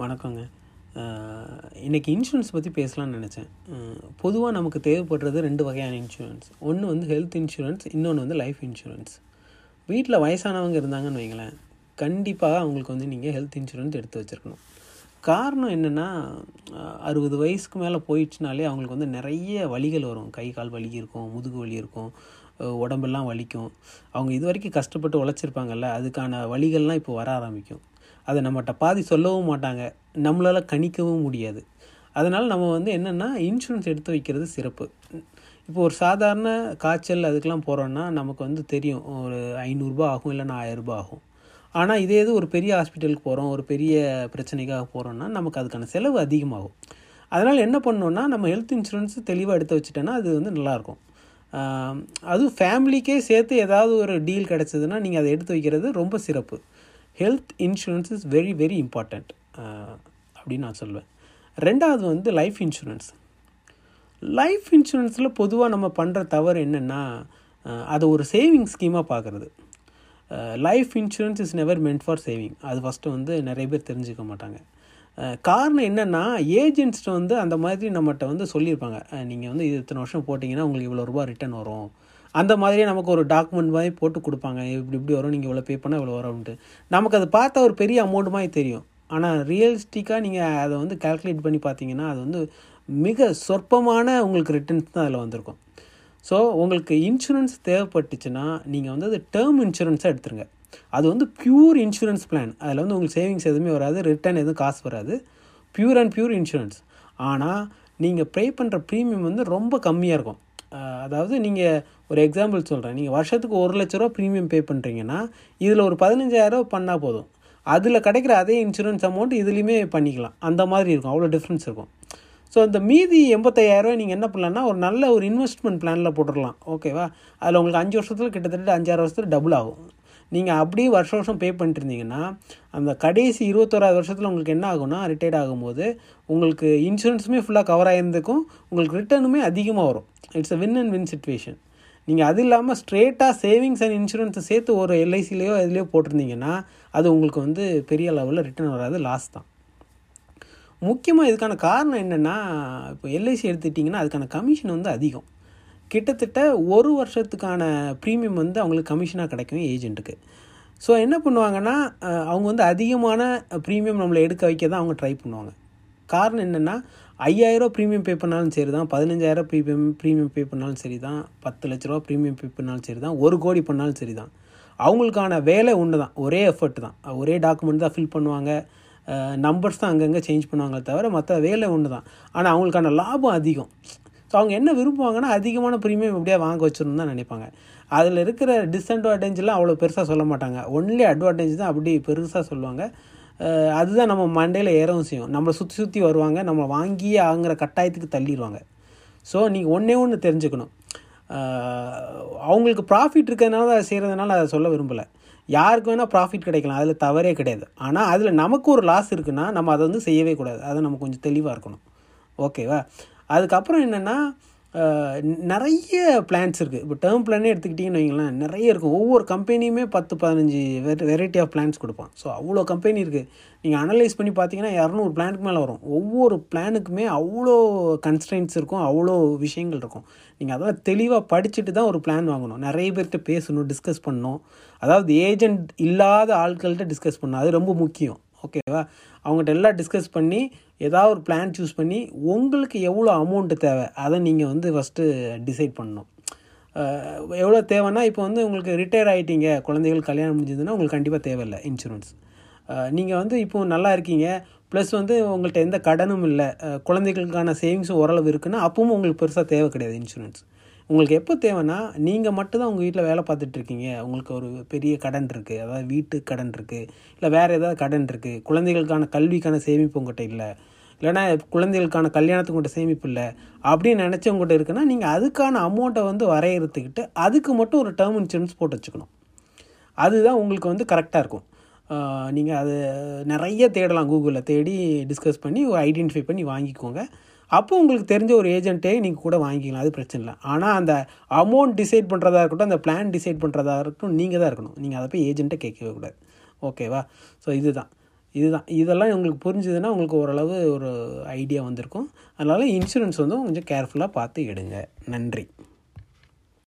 வணக்கங்க. இன்றைக்கி இன்சூரன்ஸ் பற்றி பேசலாம்னு நினச்சேன். பொதுவாக நமக்கு தேவைப்படுறது ரெண்டு வகையான இன்சூரன்ஸ் ஒன்று வந்து ஹெல்த் இன்சூரன்ஸ் இன்னொன்று வந்து லைஃப் இன்சூரன்ஸ் வீட்டில் வயசானவங்க இருந்தாங்கன்னு வைங்களேன் கண்டிப்பாக அவங்களுக்கு வந்து நீங்கள் ஹெல்த் இன்சூரன்ஸ் எடுத்து வச்சுருக்கணும். காரணம் என்னென்னா அறுபது வயசுக்கு மேலே போயிடுச்சுனாலே அவங்களுக்கு வந்து நிறைய வலிகள் வரும். கை கால் வலி இருக்கும் முதுகு வலி இருக்கும் உடம்பெல்லாம் வலிக்கும். அவங்க இது வரைக்கும் கஷ்டப்பட்டு உழைச்சிருப்பாங்கல்ல அதுக்கான வலிகள்லாம் இப்போ வர ஆரம்பிக்கும். அதை நம்மகிட்ட பாதி சொல்லவும் மாட்டாங்க. நம்மளால் கணிக்கவும் முடியாது. அதனால் நம்ம வந்து என்னென்னா இன்சூரன்ஸ் எடுத்து வைக்கிறது சிறப்பு. இப்போ ஒரு சாதாரண காய்ச்சல் அதுக்கெலாம் போகிறோன்னா நமக்கு வந்து தெரியும். ஒரு ஐநூறுரூபா ஆகும் இல்லைன்னா ஆயிரரூபா ஆகும். ஆனால் இதே இது ஒரு பெரிய ஹாஸ்பிட்டலுக்கு போகிறோம் ஒரு பெரிய பிரச்சனைக்காக போகிறோன்னா நமக்கு அதுக்கான செலவு அதிகமாகும். அதனால் என்ன பண்ணோன்னா நம்ம ஹெல்த் இன்சூரன்ஸ் தெளிவாக எடுத்து வச்சுட்டோன்னா அது வந்து நல்லாயிருக்கும். அதுவும் ஃபேமிலிக்கே சேர்த்து ஏதாவது ஒரு டீல் கிடச்சதுன்னா நீங்கள் அதை எடுத்து வைக்கிறது ரொம்ப சிறப்பு. Health insurance is very very important அப்படின்னு நான் சொல்லுவேன் ரெண்டாவது வந்து லைஃப் இன்சூரன்ஸ் லைஃப் இன்சூரன்ஸில் பொதுவாக நம்ம பண்ணுற தவறு என்னென்னா அதை ஒரு சேவிங் ஸ்கீமாக பார்க்குறது life insurance is never meant for saving அது ஃபஸ்ட்டு வந்து நிறைய பேர் தெரிஞ்சுக்க மாட்டாங்க. காரணம் என்னென்னா ஏஜென்ட்ஸ்ட்டு வந்து அந்த மாதிரி நம்மகிட்ட வந்து சொல்லியிருப்பாங்க. நீங்கள் வந்து இது இத்தனை வருஷம் போட்டிங்கன்னா உங்களுக்கு இவ்வளோ ரூபா ரிட்டர்ன் வரும். அந்த மாதிரியே நமக்கு ஒரு டாக்குமெண்ட் மாதிரி போட்டு கொடுப்பாங்க. இப்படி இப்படி வரும் நீங்கள் இவ்வளோ பே பண்ணால் இவ்வளோ வரும்ன்ட்டு. நமக்கு அது பார்த்தா ஒரு பெரிய அமௌண்ட் மாதிரி தெரியும். ஆனால் ரியலிஸ்டிக்காக நீங்கள் அதை வந்து கால்குலேட் பண்ணி பார்த்தீங்கன்னா அது வந்து மிக சொற்பமான உங்களுக்கு ரிட்டர்ன்ஸ் தான் அதில் வந்திருக்கும். ஸோ உங்களுக்கு இன்சூரன்ஸ் தேவைப்பட்டுச்சுன்னா நீங்கள் வந்து அது டேர்ம் இன்சூரன்ஸாக எடுத்துருங்க. அது வந்து பியூர் இன்சூரன்ஸ் பிளான் அதில் வந்து உங்களுக்கு சேவிங்ஸ் எதுவுமே வராது ரிட்டர்ன் எதுவும் காசு வராது. பியூர் அண்ட் பியூர் இன்சூரன்ஸ் ஆனால் நீங்கள் ப்ரே பண்ணுற ப்ரீமியம் வந்து ரொம்ப கம்மியாக இருக்கும். அதாவது நீங்கள் ஒரு எக்ஸாம்பிள் சொல்கிறேன் நீங்கள் வருஷத்துக்கு ஒரு லட்ச ரூபா ப்ரீமியம் பே பண்ணுறீங்கன்னா இதில் ஒரு பதினஞ்சாயிரம் பண்ணால் போதும். அதில் கிடைக்கிற அதே இன்சூரன்ஸ் அமௌண்ட் இதுலேயுமே பண்ணிக்கலாம். அந்த மாதிரி இருக்கும். அவ்வளோ டிஃப்ரென்ஸ் இருக்கும். ஸோ இந்த மீதி எண்பத்தையாயிரரூவா நீங்கள் என்ன பண்ணலான்னா ஒரு நல்ல ஒரு இன்வெஸ்ட்மெண்ட் பிளானில் போட்டுடலாம் ஓகேவா அதில் உங்களுக்கு அஞ்சு வருஷத்தில் கிட்டத்தட்ட அஞ்சாறு வருஷத்தில் டபுள் ஆகும். நீங்கள் அப்படியே வருஷம் வருஷம் பே பண்ணிட்டு இருந்தீங்கன்னா அந்த கடைசி இருபத்தோராது வருஷத்தில் உங்களுக்கு என்ன ஆகும்னா ரிட்டையர்ட் ஆகும்போது உங்களுக்கு இன்சூரன்ஸுமே ஃபுல்லாக கவர் ஆகியிருந்துக்கும் உங்களுக்கு ரிட்டர்னுமே அதிகமாக வரும். It's a win and win situation நீங்கள் அது இல்லாமல் ஸ்ட்ரெயிட்டாக சேவிங்ஸ் அண்ட் இன்சூரன்ஸை சேர்த்து ஒரு எல்ஐசிலேயோ எதுலேயோ போட்டிருந்தீங்கன்னா அது உங்களுக்கு வந்து பெரிய லெவலில் ரிட்டர்ன் வராது லாஸ் தான். முக்கியமாக இதுக்கான காரணம் என்னென்னா இப்போ எல்ஐசி எடுத்துட்டிங்கன்னா அதுக்கான கமிஷன் வந்து அதிகம். கிட்டத்தட்ட ஒரு வருஷத்துக்கான ப்ரீமியம் வந்து அவங்களுக்கு கமிஷனாக கிடைக்கும் ஏஜென்ட்டுக்கு ஸோ என்ன பண்ணுவாங்கன்னா அவங்க வந்து அதிகமான ப்ரீமியம் நம்மளை எடுக்க வைக்க தான் அவங்க ட்ரை பண்ணுவாங்க. காரணம் என்னென்னா ஐயாயிரம் ப்ரீமியம் பே பண்ணாலும் சரி தான் பதினஞ்சாயிரம் ப்ரீமியம் ப்ரீமியம் பே பண்ணாலும் சரி தான் பத்து லட்ச ரூபா ப்ரீமியம் பே பண்ணாலும் சரி தான் ஒரு கோடி பண்ணாலும் சரி தான் அவங்களுக்கான வேலை ஒன்று தான் ஒரே எஃபர்ட் தான். ஒரே டாக்குமெண்ட் தான் ஃபில் பண்ணுவாங்க. நம்பர்ஸ் தான் அங்கங்கே சேஞ்ச் பண்ணுவாங்களே தவிர மற்ற வேலை ஒன்று தான் ஆனால் அவங்களுக்கான லாபம் அதிகம். ஸோ அவங்க என்ன விரும்புவாங்கன்னா அதிகமான ப்ரீமியம் எப்படியா வாங்க வச்சிருந்தா தான் நினைப்பாங்க. அதில் இருக்கிற டிஸ்அட்வான்டேஜ்லாம் அவ்வளோ பெருசாக சொல்ல மாட்டாங்க. ஒன்லி அட்வான்டேஜ் தான் அப்படி பெருசாக சொல்லுவாங்க. அதுதான் நம்ம மண்டையில் ஏறவும் செய்யும். நம்மளை சுற்றி சுற்றி வருவாங்க நம்ம வாங்கியே ஆங்கிற கட்டாயத்துக்கு தள்ளிடுவாங்க. ஸோ நீங்கள் ஒன்றே ஒன்று தெரிஞ்சுக்கணும். அவங்களுக்கு ப்ராஃபிட் இருக்கிறதுனால அதை செய்கிறதுனால அதை சொல்ல விரும்பலை. யாருக்கு வேணால் ப்ராஃபிட் கிடைக்கலாம் அதில் தவறே கிடையாது. ஆனால் அதில் நமக்கு ஒரு லாஸ் இருக்குன்னா நம்ம அதை வந்து செய்யவே கூடாது. அதை நம்ம கொஞ்சம் தெளிவாக இருக்கணும். ஓகேவா அதுக்கப்புறம் என்னென்னா நிறைய பிளான்ஸ் இருக்குது இப்போ டேர்ம் பிளானே எடுத்துக்கிட்டிங்கன்னு வைங்களேன் நிறைய இருக்கும். ஒவ்வொரு கம்பெனியுமே பத்து பதினஞ்சு வெரைட்டி ஆஃப் பிளான்ஸ் கொடுப்பான். ஸோ அவ்வளோ கம்பெனி இருக்குது நீங்கள் அனலைஸ் பண்ணி பார்த்தீங்கன்னா இரநூறு பிளானுக்கு மேலே வரும். ஒவ்வொரு பிளானுக்குமே அவ்வளோ கன்ஸ்ட்ரெயின்ஸ் இருக்கும் அவ்வளோ விஷயங்கள் இருக்கும். நீங்கள் அதெல்லாம் தெளிவாக படிச்சுட்டு தான் ஒரு பிளான் வாங்கணும். நிறைய பேர்கிட்ட பேசணும் டிஸ்கஸ் பண்ணணும். அதாவது ஏஜென்ட் இல்லாத ஆட்கள்கிட்ட டிஸ்கஸ் பண்ணணும். அது ரொம்ப முக்கியம். ஓகேவா? அவங்ககிட்ட எல்லாம் டிஸ்கஸ் பண்ணி ஏதாவது ஒரு பிளான் சூஸ் பண்ணி உங்களுக்கு எவ்வளோ அமௌண்ட்டு தேவை? அதை நீங்கள் வந்து ஃபஸ்ட்டு டிசைட் பண்ணணும். எவ்வளோ தேவைன்னா இப்போ வந்து உங்களுக்கு ரிட்டையர் ஆகிட்டீங்க குழந்தைகள் கல்யாணம் முடிஞ்சதுன்னா உங்களுக்கு கண்டிப்பாக தேவையில்லை இன்சூரன்ஸ் நீங்கள் வந்து இப்போ நல்லா இருக்கீங்க ப்ளஸ் வந்து உங்கள்கிட்ட எந்த கடனும் இல்லை குழந்தைகளுக்கான சேவிங்ஸும் ஓரளவு இருக்குன்னா அப்பவும் உங்களுக்கு பெருசாக தேவை கிடையாது இன்சூரன்ஸ் உங்களுக்கு எப்போ தேவைன்னா நீங்கள் மட்டும்தான் உங்கள் வீட்டில் வேலை பார்த்துட்ருக்கீங்க உங்களுக்கு ஒரு பெரிய கடன் இருக்குது அதாவது வீட்டு கடன் இருக்குது இல்லை வேறு ஏதாவது கடன் இருக்குது குழந்தைகளுக்கான கல்விக்கான சேமிப்பு உங்கள்கிட்ட இல்லை. இல்லைன்னா குழந்தைகளுக்கான கல்யாணத்துக்கு உங்கள்கிட்ட சேமிப்பு இல்லை. அப்படின்னு நினச்சி உங்கள்கிட்ட இருக்குன்னா நீங்கள் அதுக்கான அமௌண்ட்டை வந்து வரையறுத்துக்கிட்டு அதுக்கு மட்டும் ஒரு டேர்ம் இன்சூரன்ஸ் போட்டு வச்சுக்கணும். அதுதான் உங்களுக்கு வந்து கரெக்டாக இருக்கும். நீங்கள் அது நிறைய தேடலாம் கூகுளில் தேடி டிஸ்கஸ் பண்ணி ஐடென்டிஃபை பண்ணி வாங்கிக்கோங்க. அப்போ உங்களுக்கு தெரிஞ்ச ஒரு ஏஜென்ட்டே நீங்கள் கூட வாங்கிக்கலாம் அது பிரச்சனை இல்லை. ஆனால் அந்த அமௌண்ட் டிசைட் பண்ணுறதா இருக்கட்டும் அந்த பிளான் டிசைட் பண்ணுறதா இருக்கட்டும் நீங்கள் தான் இருக்கணும். நீங்கள் அதை போய் ஏஜென்ட்டை கேட்கவே கூடாது. ஓகேவா ஸோ இதுதான். இதுதான். இதெல்லாம் உங்களுக்கு புரிஞ்சுதுன்னா உங்களுக்கு ஓரளவு ஒரு ஐடியா வந்திருக்கும். அதனால் இன்சூரன்ஸ் வந்து கொஞ்சம் கேர்ஃபுல்லாக பார்த்து எடுங்க. நன்றி.